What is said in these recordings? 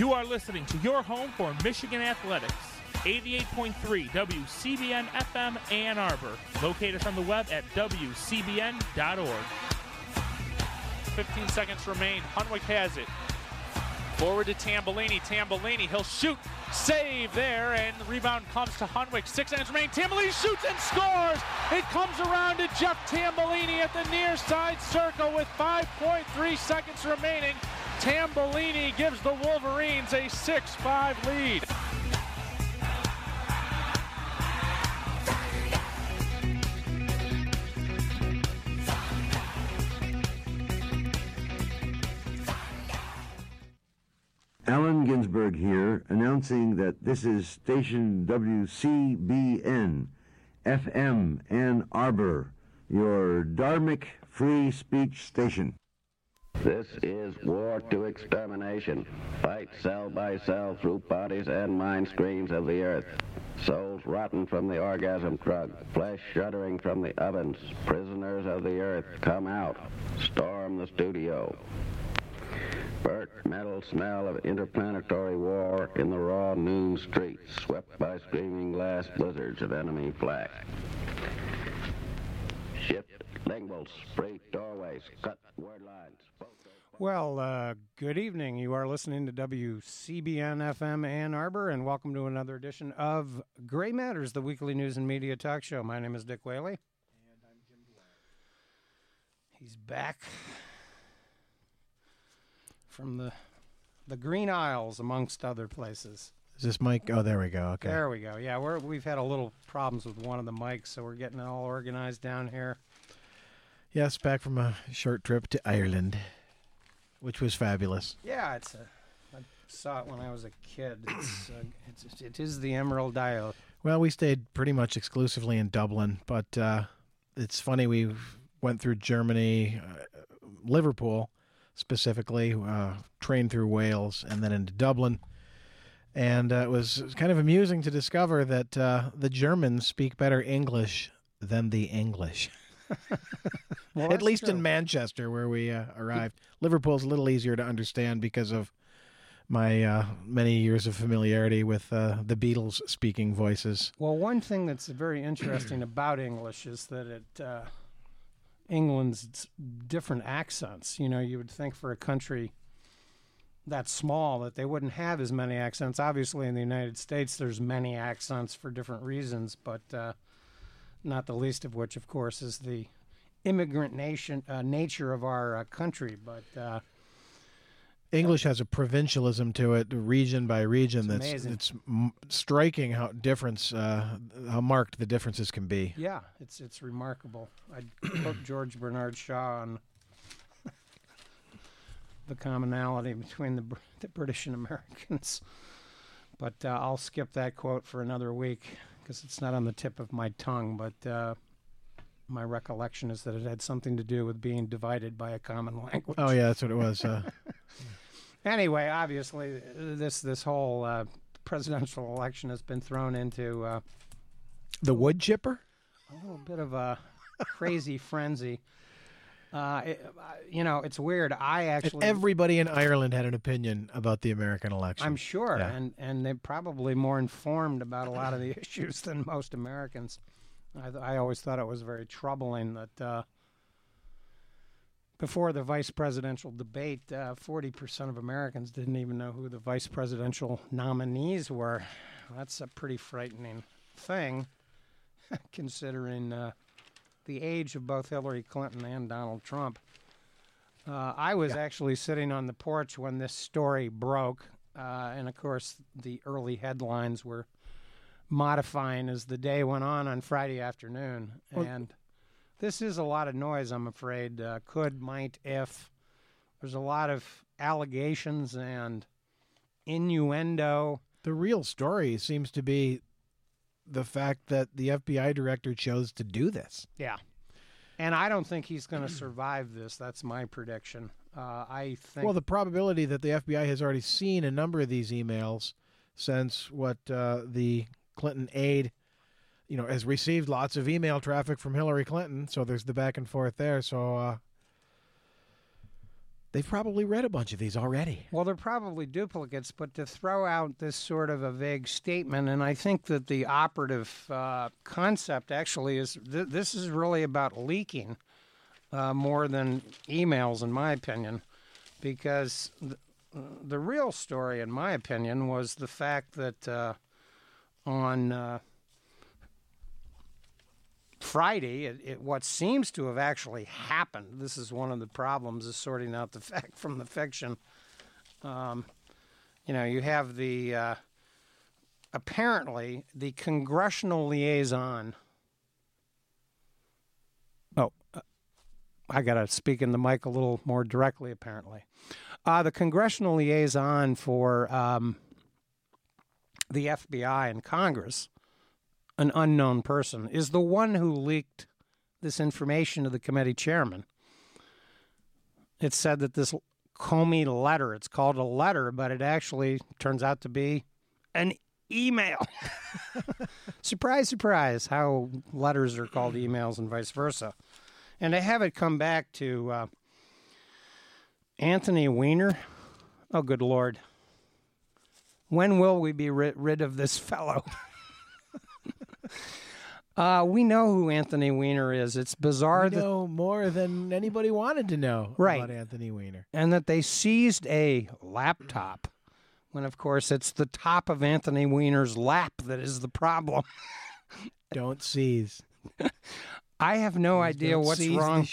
You are listening to your home for Michigan Athletics. 88.3 WCBN FM Ann Arbor. Locate us on the web at WCBN.org. 15 seconds remain. Hunwick has it. Forward to Tambellini. Tambellini, he'll shoot. Save there, and the rebound comes to Hunwick. Six seconds remain. Tambellini shoots and scores. It comes around to Jeff Tambellini at the near side circle with 5.3 seconds remaining. Tambellini gives the Wolverines a 6-5 lead. Allen Ginsberg here, announcing that this is station WCBN, FM Ann Arbor, your Dharmic free speech station. This is war to extermination. Fight cell by cell through bodies and mind screens of the earth. Souls rotten from the orgasm drug, flesh shuddering from the ovens. Prisoners of the earth, come out. Storm the studio. Burnt metal smell of interplanetary war in the raw noon streets, swept by screaming glass blizzards of enemy flak. Shift linguals, spray doorways, cut word lines. Well, uh, good evening. You are listening to WCBN FM Ann Arbor, and welcome to another edition of Gray Matters, the weekly news and media talk show. My name is Dick Whaley. And I'm Jim Dwyer. He's back from the the Green Isles, amongst other places. Is this mic? Oh, there we go. Okay. There we go. Yeah, we're, we've had a little problems with one of the mics, so we're getting it all organized down here. Yes, back from a short trip to Ireland, which was fabulous. Yeah, it's a. I saw it when I was a kid. It's, uh, it's it is the Emerald Isle. Well, we stayed pretty much exclusively in Dublin, but uh, it's funny we went through Germany, uh, Liverpool specifically, uh, trained through Wales, and then into Dublin. And uh, it, was, it was kind of amusing to discover that uh, the Germans speak better English than the English. Well, At least true. in Manchester, where we uh, arrived. Liverpool's a little easier to understand because of my uh, many years of familiarity with uh, the Beatles speaking voices. Well, one thing that's very interesting about English is that it uh, England's different accents. You know, you would think for a country that small that they wouldn't have as many accents. Obviously, in the United States, there's many accents for different reasons, but uh, not the least of which, of course, is the immigrant nation uh, nature of our uh, country. But uh, English has a provincialism to it, region by region. It's that's amazing. it's m- striking how difference, uh, how marked the differences can be. yeah, it's it's remarkable. I'd quote George Bernard Shaw on the commonality between the, the British and Americans. But uh, I'll skip that quote for another week because it's not on the tip of my tongue. But uh, my recollection is that it had something to do with being divided by a common language. Oh yeah, that's what it was. Uh, Anyway, obviously, this this whole uh, presidential election has been thrown into uh, the wood chipper. a little bit of a crazy frenzy. Uh, it, uh, you know, it's weird. I And actually, everybody in Ireland had an opinion about the American election. I'm sure, Yeah. and and they're probably more informed about a lot of the issues than most Americans. I, I always thought it was very troubling that uh, before the vice presidential debate, uh, forty percent of Americans didn't even know who the vice presidential nominees were. That's a pretty frightening thing, considering uh, the age of both Hillary Clinton and Donald Trump. Uh, I was actually sitting on the porch when this story broke, uh, and of course, the early headlines were modifying as the day went on on Friday afternoon. Well- and this is a lot of noise, I'm afraid. Uh, could, might, if. There's a lot of allegations and innuendo. the real story seems to be the fact that the FBI director chose to do this. Yeah. And I don't think he's going to survive this. That's my prediction. Uh, I think. Well, the probability that the FBI has already seen a number of these emails since what uh, the Clinton aide, you know, has received lots of email traffic from Hillary Clinton. So there's the back and forth there. So uh, they've probably read a bunch of these already. Well, they're probably duplicates, but to throw out this sort of a vague statement, and I think that the operative uh, concept actually is th- this is really about leaking uh, more than emails, in my opinion, because th- the real story, in my opinion, was the fact that uh, on uh, Friday, what seems to have actually happened. This is one of the problems: is sorting out the fact from the fiction. Um, you know, you have the uh, apparently the congressional liaison. Oh, uh, I got to speak in the mic a little more directly. Apparently, uh, the congressional liaison for um, the FBI and Congress an unknown person, is the one who leaked this information to the committee chairman. It said that this Comey letter, it's called a letter, but it actually turns out to be an email. surprise, surprise, how letters are called emails and vice versa. And to have it come back to uh, Anthony Weiner, oh, good Lord. When will we be rid, rid of this fellow? Uh, we know who Anthony Weiner is. It's bizarre we know that, more than anybody wanted to know right. about Anthony Weiner. And that they seized a laptop when, of course, it's the top of Anthony Weiner's lap that is the problem. don't seize. I have no Please idea what's wrong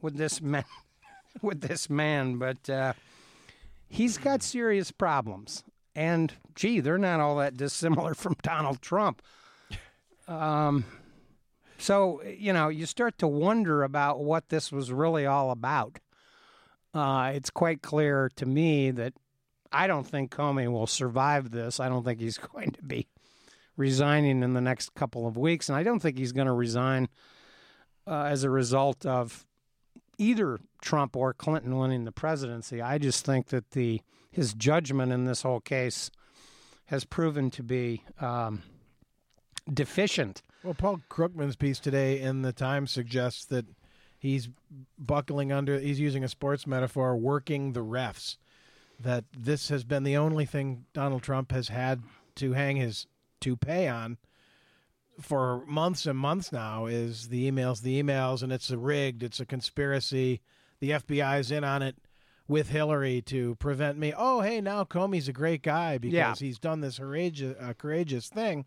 with this man. with this man, but uh, he's got serious problems. And gee, they're not all that dissimilar from Donald Trump. Um, so, you know, you start to wonder about what this was really all about. Uh, it's quite clear to me that I don't think Comey will survive this. I don't think he's going to be resigning in the next couple of weeks. And I don't think he's going to resign uh, as a result of either Trump or Clinton winning the presidency. I just think that the his judgment in this whole case has proven to be um, deficient. Well, Paul Krugman's piece today in the Times suggests that he's buckling under, he's using a sports metaphor, working the refs. That this has been the only thing Donald Trump has had to hang his toupee on for months and months now is the emails, the emails, and it's a rigged, it's a conspiracy. The FBI's in on it with Hillary to prevent me. Oh, hey, now Comey's a great guy because yeah. he's done this courageous, uh, courageous thing.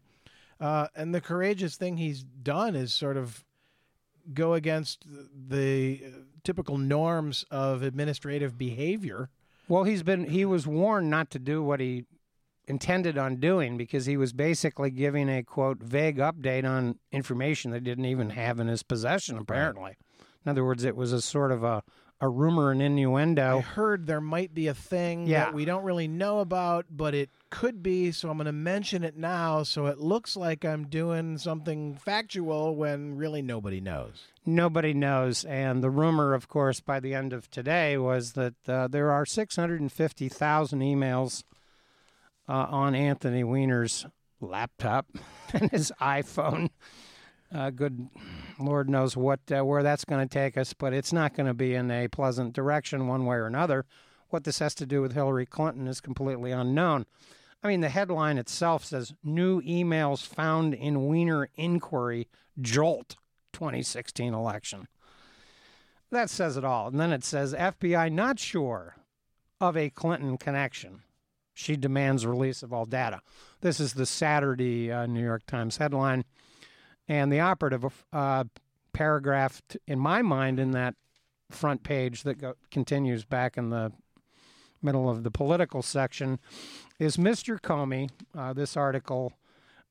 Uh, and the courageous thing he's done is sort of go against the typical norms of administrative behavior. Well, he's been he was warned not to do what he intended on doing because he was basically giving a quote vague update on information that didn't even have in his possession apparently. In other words, it was a sort of a a rumor and innuendo. I heard there might be a thing yeah. that we don't really know about, but it could be, so I'm going to mention it now so it looks like I'm doing something factual when really nobody knows. Nobody knows. And the rumor, of course, by the end of today was that uh, there are 650,000 emails uh, on Anthony Weiner's laptop and his iPhone. Uh, good Lord knows what uh, where that's going to take us, but it's not going to be in a pleasant direction one way or another. What this has to do with Hillary Clinton is completely unknown. I mean, the headline itself says New emails found in Weiner inquiry jolt 2016 election. That says it all. And then it says FBI not sure of a Clinton connection. She demands release of all data. This is the Saturday uh, New York Times headline. And the operative uh, paragraph, t- in my mind, in that front page that go- continues back in the middle of the political section is Mr. Comey. Uh, this article,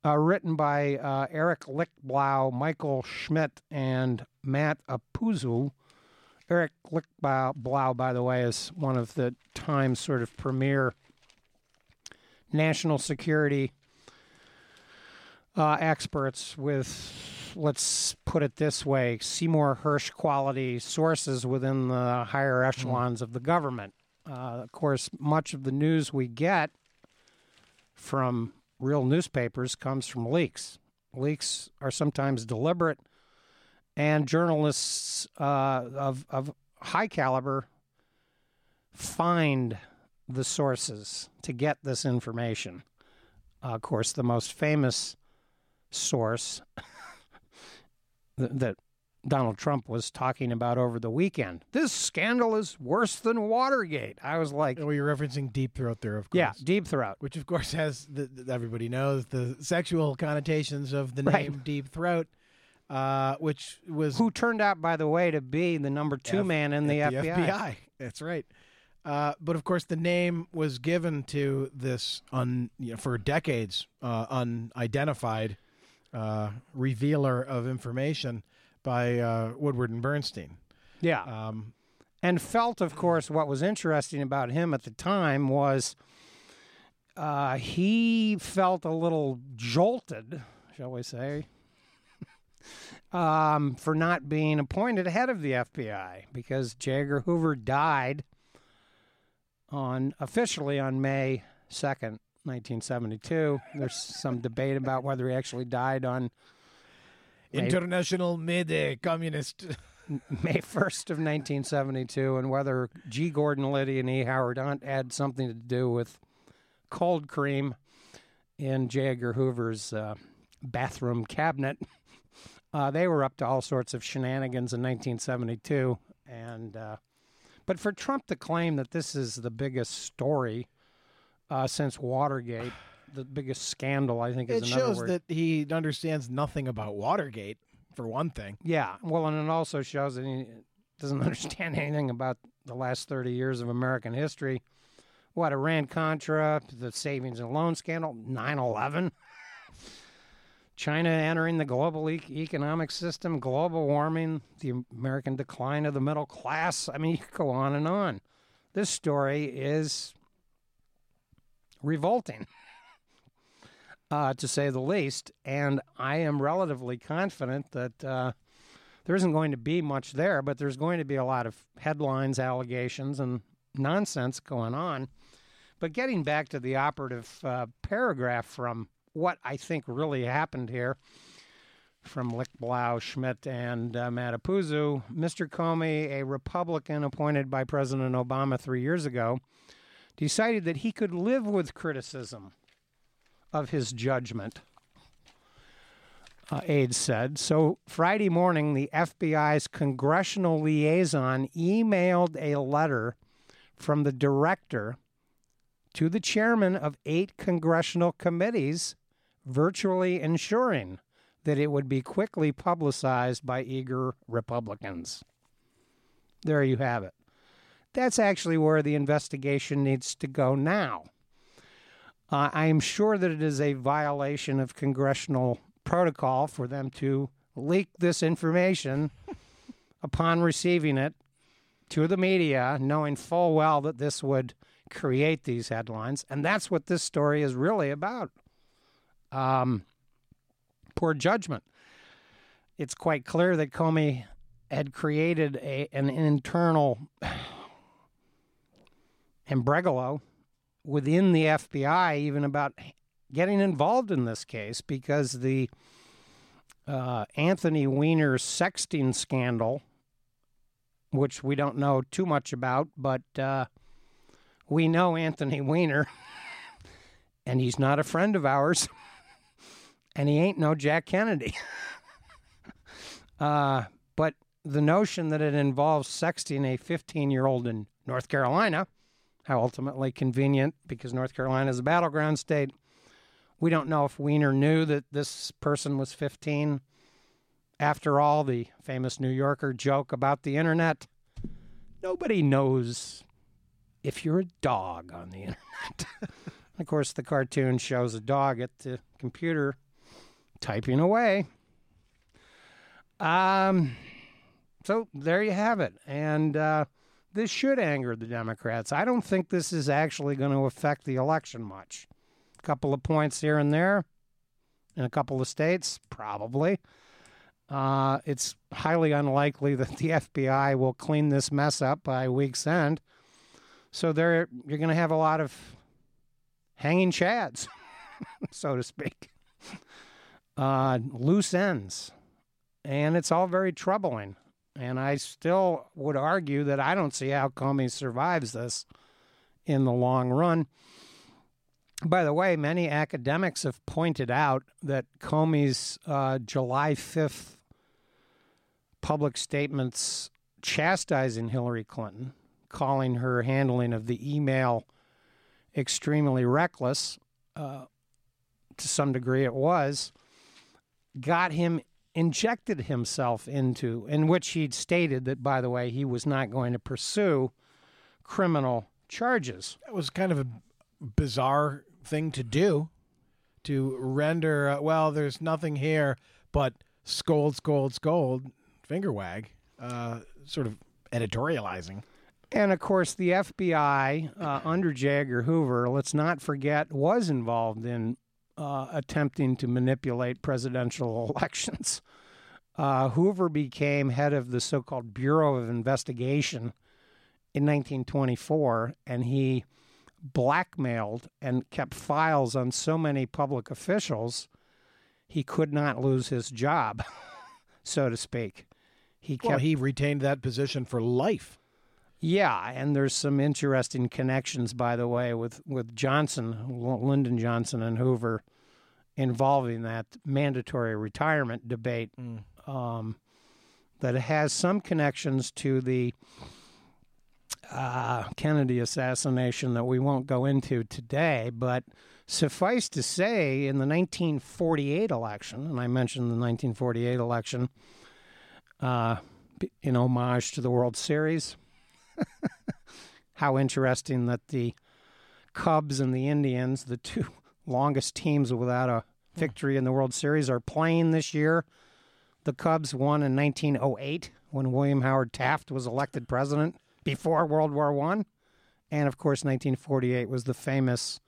uh, written by uh, Eric Lichtblau, Michael Schmidt, and Matt Apuzzo. Eric Lichtblau, by the way, is one of the Times sort of premier national security uh, experts with, let's put it this way, Seymour Hersh quality sources within the higher echelons mm. of the government. Uh, of course, much of the news we get from real newspapers comes from leaks. Leaks are sometimes deliberate, and journalists uh, of, of high caliber find the sources to get this information. Uh, of course, the most famous source that, Donald Trump was talking about over the weekend. This scandal is worse than Watergate. I was like, Oh, you're referencing Deep Throat there, of course. yeah, deep throat. Which, of course, has the, the- everybody knows the sexual connotations of the Right. name Deep Throat, uh, which was Who turned out, by the way, to be the number two F- man in the at FBI. That's right. Uh, but of course, the name was given to this un, you know, for decades uh, unidentified uh, revealer of information by uh, Woodward and Bernstein. Yeah. Um, and felt, of course, what was interesting about him at the time was uh, he felt a little jolted, shall we say, um, for not being appointed head of the FBI because J. Edgar Hoover died on officially on May second, nineteen seventy-two. There's some debate about whether he actually died on International May- International Mayday Communist. May 1st of 1972 and whether G. Gordon Liddy and E. Howard Hunt had something to do with cold cream in J. Edgar Hoover's uh, bathroom cabinet. Uh, they were up to all sorts of shenanigans in 1972. And, uh, but for Trump to claim that this is the biggest story uh, since Watergate, the biggest scandal, I think is It shows word. that he understands nothing about Watergate, for one thing. Yeah, well, and it also shows that he doesn't understand anything about the last 30 years of American history. What, Iran Contra, the savings and loan scandal, 9 11, China entering the global e- economic system, global warming, the American decline of the middle class. I mean, you could go on and on. This story is revolting uh, to say the least. And I am relatively confident that uh, there isn't going to be much there, but there's going to be a lot of headlines, allegations, and nonsense going on. But getting back to the operative uh, paragraph from what I think really happened here from Lichtblau, Schmidt, and uh, Matt Apuzzo, Mr. Comey, a Republican appointed by President Obama three years ago, decided that he could live with criticism of his judgment, uh, aides said. So Friday morning, the FBI's congressional liaison emailed a letter from the director to the chairman of eight congressional committees, virtually ensuring that it would be quickly publicized by eager Republicans. There you have it. That's actually where the investigation needs to go now. Uh, I am sure that it is a violation of congressional protocol for them to leak this information upon receiving it to the media, knowing full well that this would create these headlines. And that's what this story is really about. Um, poor judgment. It's quite clear that Comey had created a, an internal embregalo within the FBI, even about getting involved in this case, because the uh, Anthony Weiner sexting scandal, which we don't know too much about, but uh, we know Anthony Weiner, and he's not a friend of ours, and he ain't no Jack Kennedy. uh, but the notion that it involves sexting a 15 year old in North Carolina, how ultimately convenient because North Carolina is a battleground state. We don't know if Weiner knew that this person was 15. After all, the famous New Yorker joke about the internet nobody knows if you're a dog on the internet. of course, the cartoon shows a dog at the computer typing away. Um, so there you have it. And uh, this should anger the Democrats. I don't think this is actually going to affect the election much. A couple of points here and there in a couple of states, probably. Uh, it's highly unlikely that the FBI will clean this mess up by week's end. So there, you're going to have a lot of hanging chads, so to speak, uh, loose ends, and it's all very troubling. And I still would argue that I don't see how Comey survives this in the long run. By the way, many academics have pointed out that Comey's uh, July 5th public statements chastising Hillary Clinton, calling her handling of the email extremely reckless, uh, to some degree it was, got him injected himself into, in which he'd stated that, by the way, he was not going to pursue criminal charges. That was kind of a bizarre thing to do to render, uh, well, there's nothing here but scold, scold, scold, finger wag, uh, sort of editorializing. And of course, the FBI uh, under J. Edgar Hoover, let's not forget, was involved in uh, attempting to manipulate presidential elections. Uh, Hoover became head of the so called Bureau of Investigation in 1924, and he blackmailed and kept files on so many public officials he could not lose his job, so to speak. He kept, well, he retained that position for life. Yeah, and there's some interesting connections, by the way, with, with Johnson, Lyndon Johnson, and Hoover involving that mandatory retirement debate mm. um, that has some connections to the uh, Kennedy assassination that we won't go into today. But suffice to say, in the 1948 election, and I mentioned the 1948 election uh, in homage to the World Series How interesting that the Cubs and the Indians, the two longest teams without a victory in the World Series, are playing this year. The Cubs won in 1908 when William Howard Taft was elected president before World War One, and of course 1948 was the famous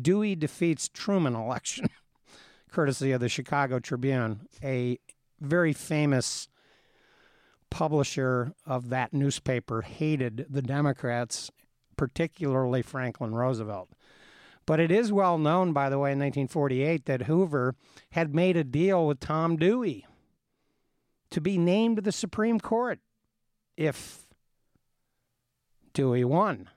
Dewey defeats Truman election, courtesy of the Chicago Tribune, a very famous publisher of that newspaper hated the Democrats, particularly Franklin Roosevelt. But it is well known, by the way, in 1948 that Hoover had made a deal with Tom Dewey to be named to the Supreme Court if Dewey won.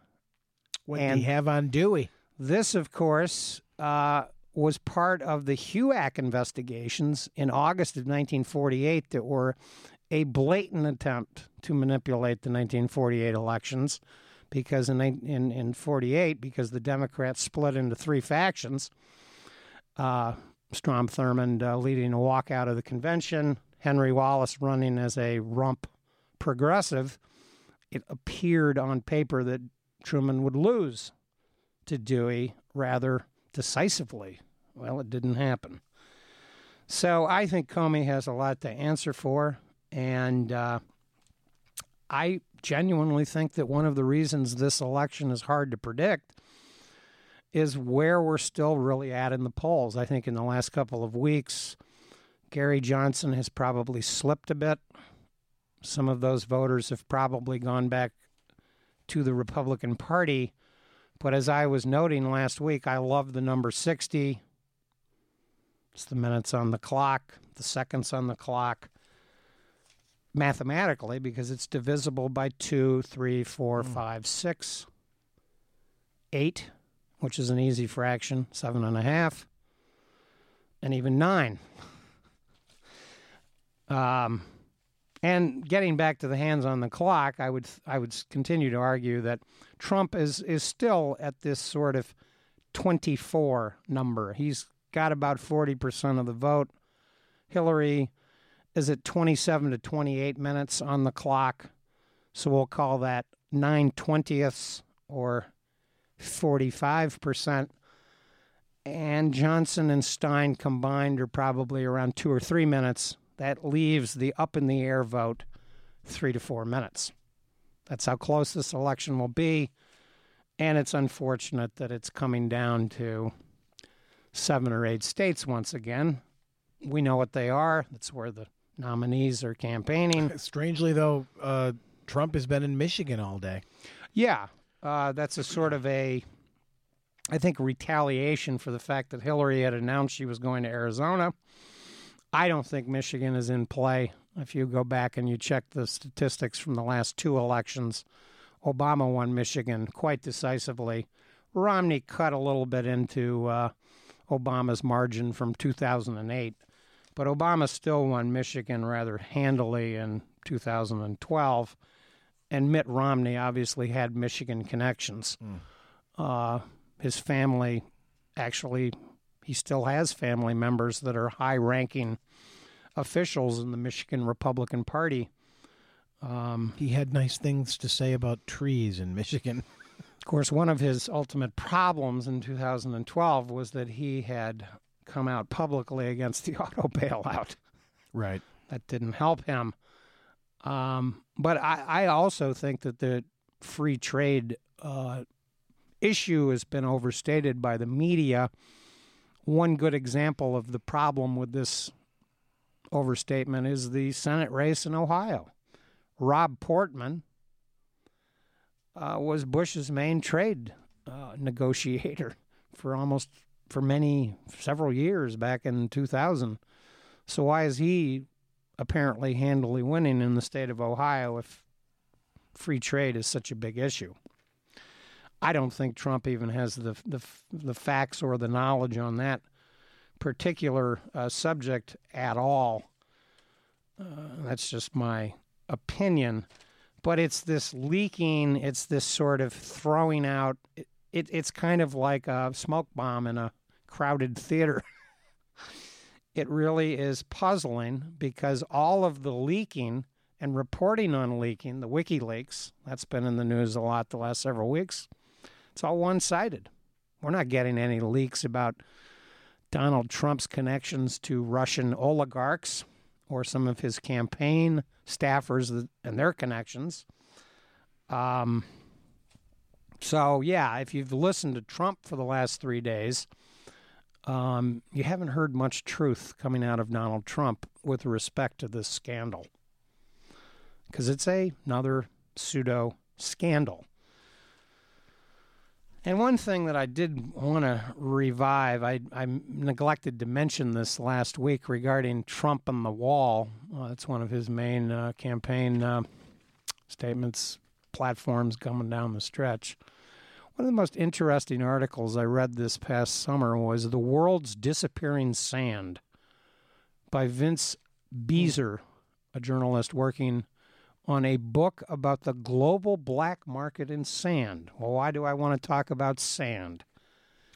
What and do you have on Dewey? This, of course, uh, was part of the HUAC investigations in August of 1948 that were a blatant attempt to manipulate the 1948 elections because in, in, in 48, because the Democrats split into three factions, uh, Strom Thurmond uh, leading a walkout of the convention, Henry Wallace running as a rump progressive, it appeared on paper that Truman would lose to Dewey rather decisively. Well, it didn't happen. So I think Comey has a lot to answer for. And uh, I genuinely think that one of the reasons this election is hard to predict is where we're still really at in the polls. I think in the last couple of weeks, Gary Johnson has probably slipped a bit. Some of those voters have probably gone back to the Republican Party. But as I was noting last week, I love the number 60. It's the minutes on the clock, the seconds on the clock mathematically because it's divisible by two, three, four, mm. five, six, eight, which is an easy fraction, seven and a half, and even nine. Um, and getting back to the hands on the clock, I would I would continue to argue that Trump is is still at this sort of 24 number. He's got about 40% of the vote. Hillary is at 27 to 28 minutes on the clock. So we'll call that 9 twentieths or 45%. And Johnson and Stein combined are probably around two or three minutes. That leaves the up in the air vote three to four minutes. That's how close this election will be. And it's unfortunate that it's coming down to seven or eight states once again. We know what they are. That's where the nominees are campaigning. Strangely, though, uh, Trump has been in Michigan all day. Yeah, uh, that's a sort of a, I think, retaliation for the fact that Hillary had announced she was going to Arizona. I don't think Michigan is in play If you go back and you check the statistics from the last two elections, Obama won Michigan quite decisively. Romney cut a little bit into uh, Obama's margin from 2008, but Obama still won Michigan rather handily in 2012. And Mitt Romney obviously had Michigan connections. Uh, his family actually, he still has family members that are high ranking officials in the Michigan Republican Party. Um, He had nice things to say about trees in Michigan. Of course, one of his ultimate problems in 2012 was that he had come out publicly against the auto bailout. Right. That didn't help him. Um, but I, I also think that the free trade uh, issue has been overstated by the media. One good example of the problem with this overstatement is the Senate race in Ohio. Rob Portman uh, was Bush's main trade uh, negotiator for almost for many several years back in 2000. So why is he apparently handily winning in the state of Ohio if free trade is such a big issue? I don't think Trump even has the the, the facts or the knowledge on that particular uh, subject at all. Uh, that's just my opinion. But it's this leaking, it's this sort of throwing out. It, it, it's kind of like a smoke bomb in a crowded theater. it really is puzzling because all of the leaking and reporting on leaking, the WikiLeaks, that's been in the news a lot the last several weeks, it's all one sided. We're not getting any leaks about Donald Trump's connections to Russian oligarchs or some of his campaign staffers and their connections. Um, so, yeah, if you've listened to Trump for the last three days, um, you haven't heard much truth coming out of Donald Trump with respect to this scandal. Because it's a, another pseudo scandal. And one thing that I did want to revive, I, I neglected to mention this last week regarding Trump and the wall. That's one of his main uh, campaign uh, statements, platforms coming down the stretch. One of the most interesting articles I read this past summer was The World's Disappearing Sand by Vince Beiser, a journalist working on a book about the global black market in sand. Well, why do I want to talk about sand?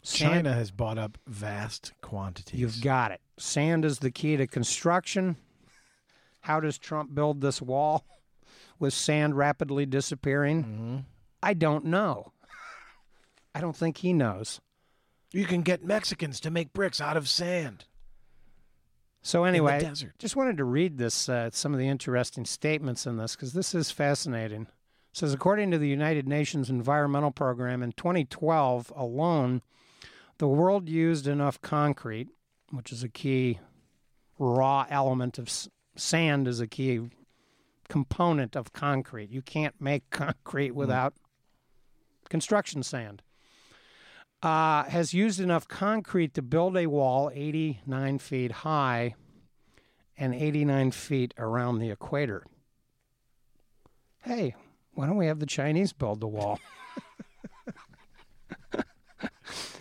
sand China has bought up vast quantities. You've got it. Sand is the key to construction. How does Trump build this wall with sand rapidly disappearing? Mm-hmm. I don't know. I don't think he knows. You can get Mexicans to make bricks out of sand. So anyway, just wanted to read this uh, some of the interesting statements in this because this is fascinating. It says according to the United Nations Environmental Program in 2012 alone, the world used enough concrete, which is a key raw element of s- sand is a key component of concrete. You can't make concrete without mm. construction sand. Uh, has used enough concrete to build a wall 89 feet high and 89 feet around the equator. Hey, why don't we have the Chinese build the wall?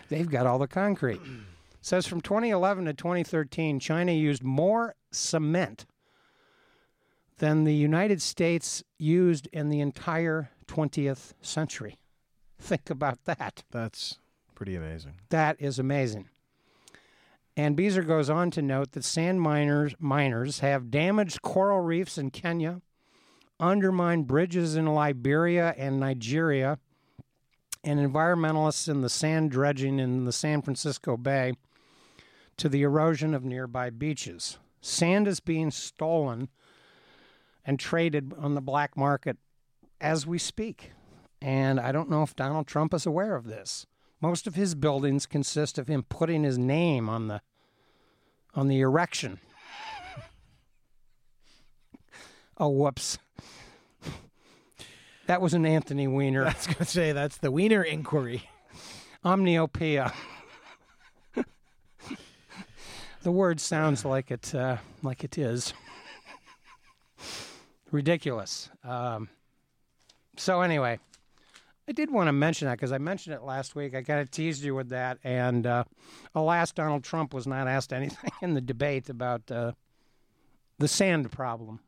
They've got all the concrete. It says from 2011 to 2013, China used more cement than the United States used in the entire 20th century. Think about that. That's Pretty amazing. That is amazing. And Beiser goes on to note that sand miners, miners have damaged coral reefs in Kenya, undermined bridges in Liberia and Nigeria, and environmentalists in the sand dredging in the San Francisco Bay to the erosion of nearby beaches. Sand is being stolen and traded on the black market as we speak. And I don't know if Donald Trump is aware of this. Most of his buildings consist of him putting his name on the on the erection. oh, whoops. That was an Anthony Weiner. I was going to say that's the Weiner inquiry. Omniopia. the word sounds like it uh, like it is. ridiculous. Um, so anyway, I did want to mention that because I mentioned it last week. I kind of teased you with that, and uh, alas, Donald Trump was not asked anything in the debate about uh, the sand problem.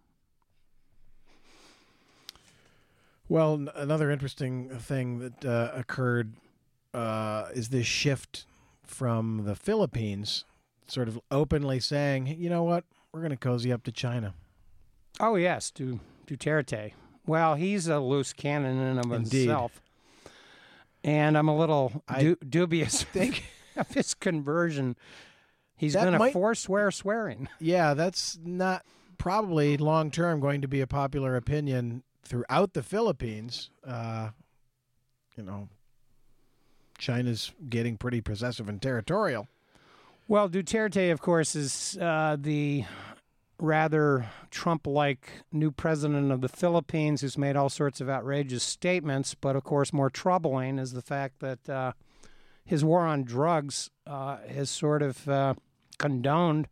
Well, n- another interesting thing that uh, occurred uh, is this shift from the Philippines, sort of openly saying, you know what, we're going to cozy up to China. Oh yes, Du- Duterte. Well, he's a loose cannon in and of Indeed. himself, and I'm a little du- dubious think- of his conversion. He's going to might- forswear swearing. Yeah, that's not probably long term going to be a popular opinion throughout the Philippines. Uh, you know, China's getting pretty possessive and territorial. Well, Duterte, of course, is uh, the rather Trump like new president of the Philippines who's made all sorts of outrageous statements. But of course, more troubling is the fact that uh, his war on drugs uh, has sort of uh, condoned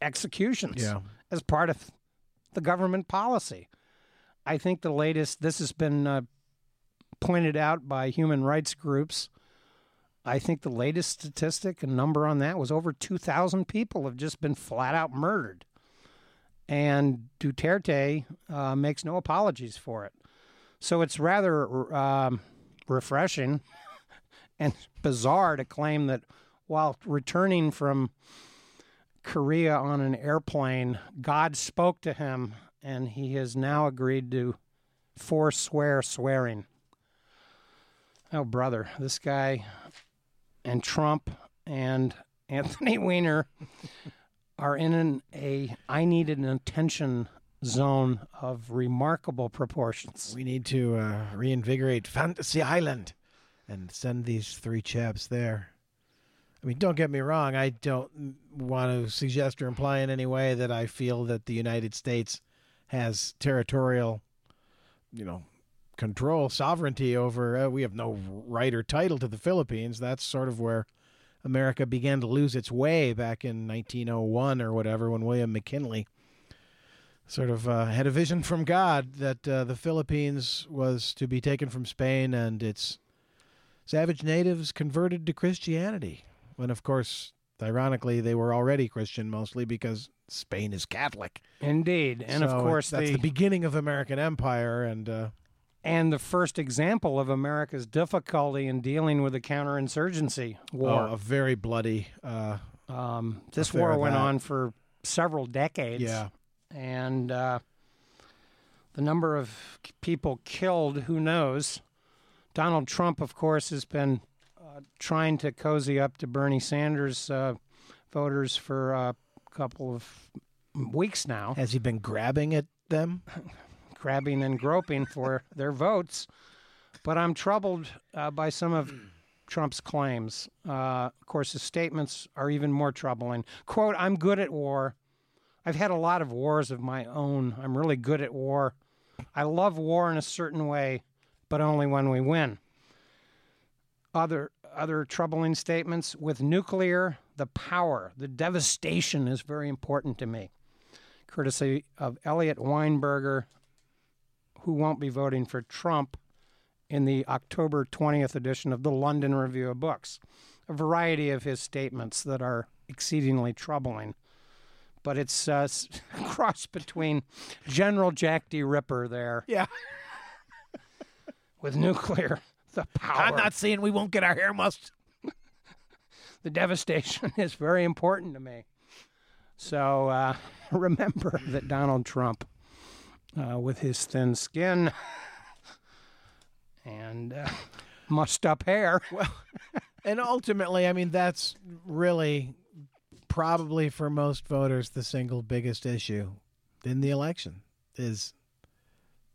executions Yeah. as part of the government policy. I think the latest, this has been uh, pointed out by human rights groups. I think the latest statistic and number on that was over 2,000 people have just been flat out murdered. And Duterte uh, makes no apologies for it. So it's rather um, refreshing and bizarre to claim that while returning from Korea on an airplane, God spoke to him and he has now agreed to forswear swearing. Oh, brother, this guy and Trump and Anthony Weiner are in an, a I need an attention zone of remarkable proportions. We need to uh, reinvigorate Fantasy Island and send these three chaps there. I mean, don't get me wrong. I don't want to suggest or imply in any way that I feel that the United States has territorial, you know, control, sovereignty over. Uh, we have no right or title to the Philippines. That's sort of where America began to lose its way back in 1901 or whatever when William McKinley sort of uh, had a vision from God that uh, the Philippines was to be taken from Spain and its savage natives converted to Christianity. When, of course, ironically, they were already Christian mostly because Spain is Catholic. Indeed, and So of course that's the, the beginning of American empire, and uh, and the first example of America's difficulty in dealing with the counterinsurgency war. oh, a very bloody. Uh, Um, this war went that. on for several decades. yeah, And uh, the number of people killed, who knows? Donald Trump, of course, has been uh, trying to cozy up to Bernie Sanders uh, voters for a couple of weeks now, has he been grabbing at them? grabbing and groping for their votes. But I'm troubled uh, by some of Trump's claims. Uh, of course, his statements are even more troubling. Quote, I'm good at war. I've had a lot of wars of my own. I'm really good at war. I love war in a certain way, but only when we win. Other other troubling statements with nuclear, the power, the devastation is very important to me. Courtesy of Eliot Weinberger, who won't be voting for Trump in the October 20th edition of the London Review of Books. A variety of his statements that are exceedingly troubling. But it's uh, a cross between General Jack D. Ripper there Yeah, with nuclear, the power. I'm not saying we won't get our hair mussed. the devastation is very important to me. So uh, remember that Donald Trump, uh, with his thin skin and uh, mussed up hair, And ultimately, I mean, that's really probably for most voters the single biggest issue in the election is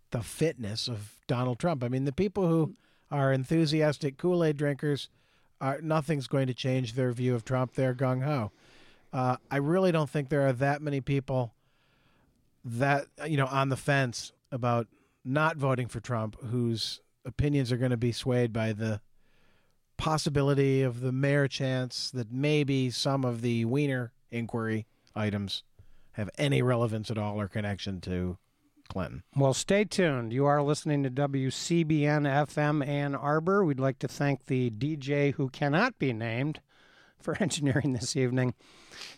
the fitness of Donald Trump. I mean, the people who are enthusiastic Kool Aid drinkers are nothing's going to change their view of Trump. They're gung ho. Uh, I really don't think there are that many people that uh, you know on the fence about not voting for Trump whose opinions are going to be swayed by the possibility of the mere chance that maybe some of the Weiner inquiry items have any relevance at all or connection to Clinton. Well, stay tuned. You are listening to WCBN FM Ann Arbor. We'd like to thank the DJ who cannot be named for engineering this evening.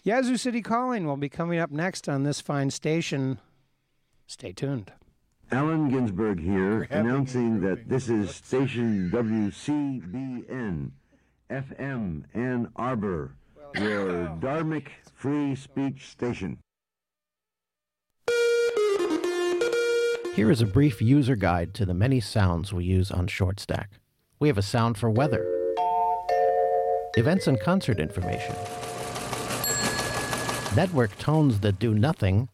Yazoo City Calling will be coming up next on this fine station. Stay tuned. Allen Ginsberg here, announcing that this is station WCBN, FM Ann Arbor, your Dharmic free speech station. Here is a brief user guide to the many sounds we use on Short Stack. We have a sound for weather, events and concert information, network tones that do nothing,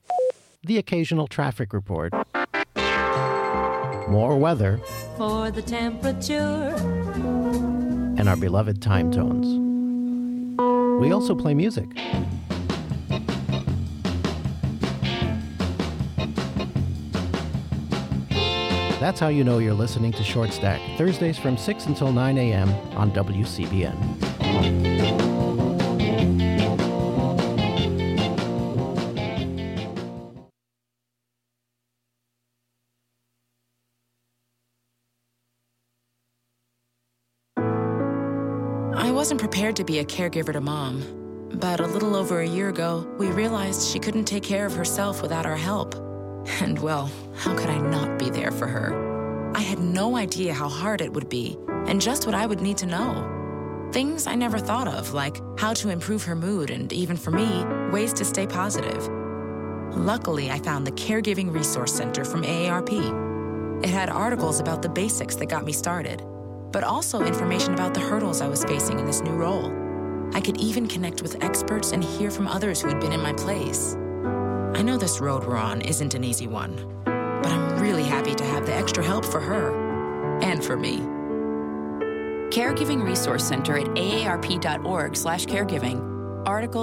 the occasional traffic report, more weather, for the temperature. and our beloved time tones. We also play music. That's how you know you're listening to Short Stack, Thursdays from 6 until 9 a.m. on WCBN. I wasn't prepared to be a caregiver to mom, but a little over a year ago, we realized she couldn't take care of herself without our help. And well, how could I not be there for her? I had no idea how hard it would be and just what I would need to know. Things I never thought of, like how to improve her mood and even for me, ways to stay positive. Luckily, I found the Caregiving Resource Center from AARP. It had articles about the basics that got me started but also information about the hurdles I was facing in this new role. I could even connect with experts and hear from others who had been in my place. I know this road we're on isn't an easy one, but I'm really happy to have the extra help for her and for me. Caregiving Resource Center at aarp.org slash caregiving. Article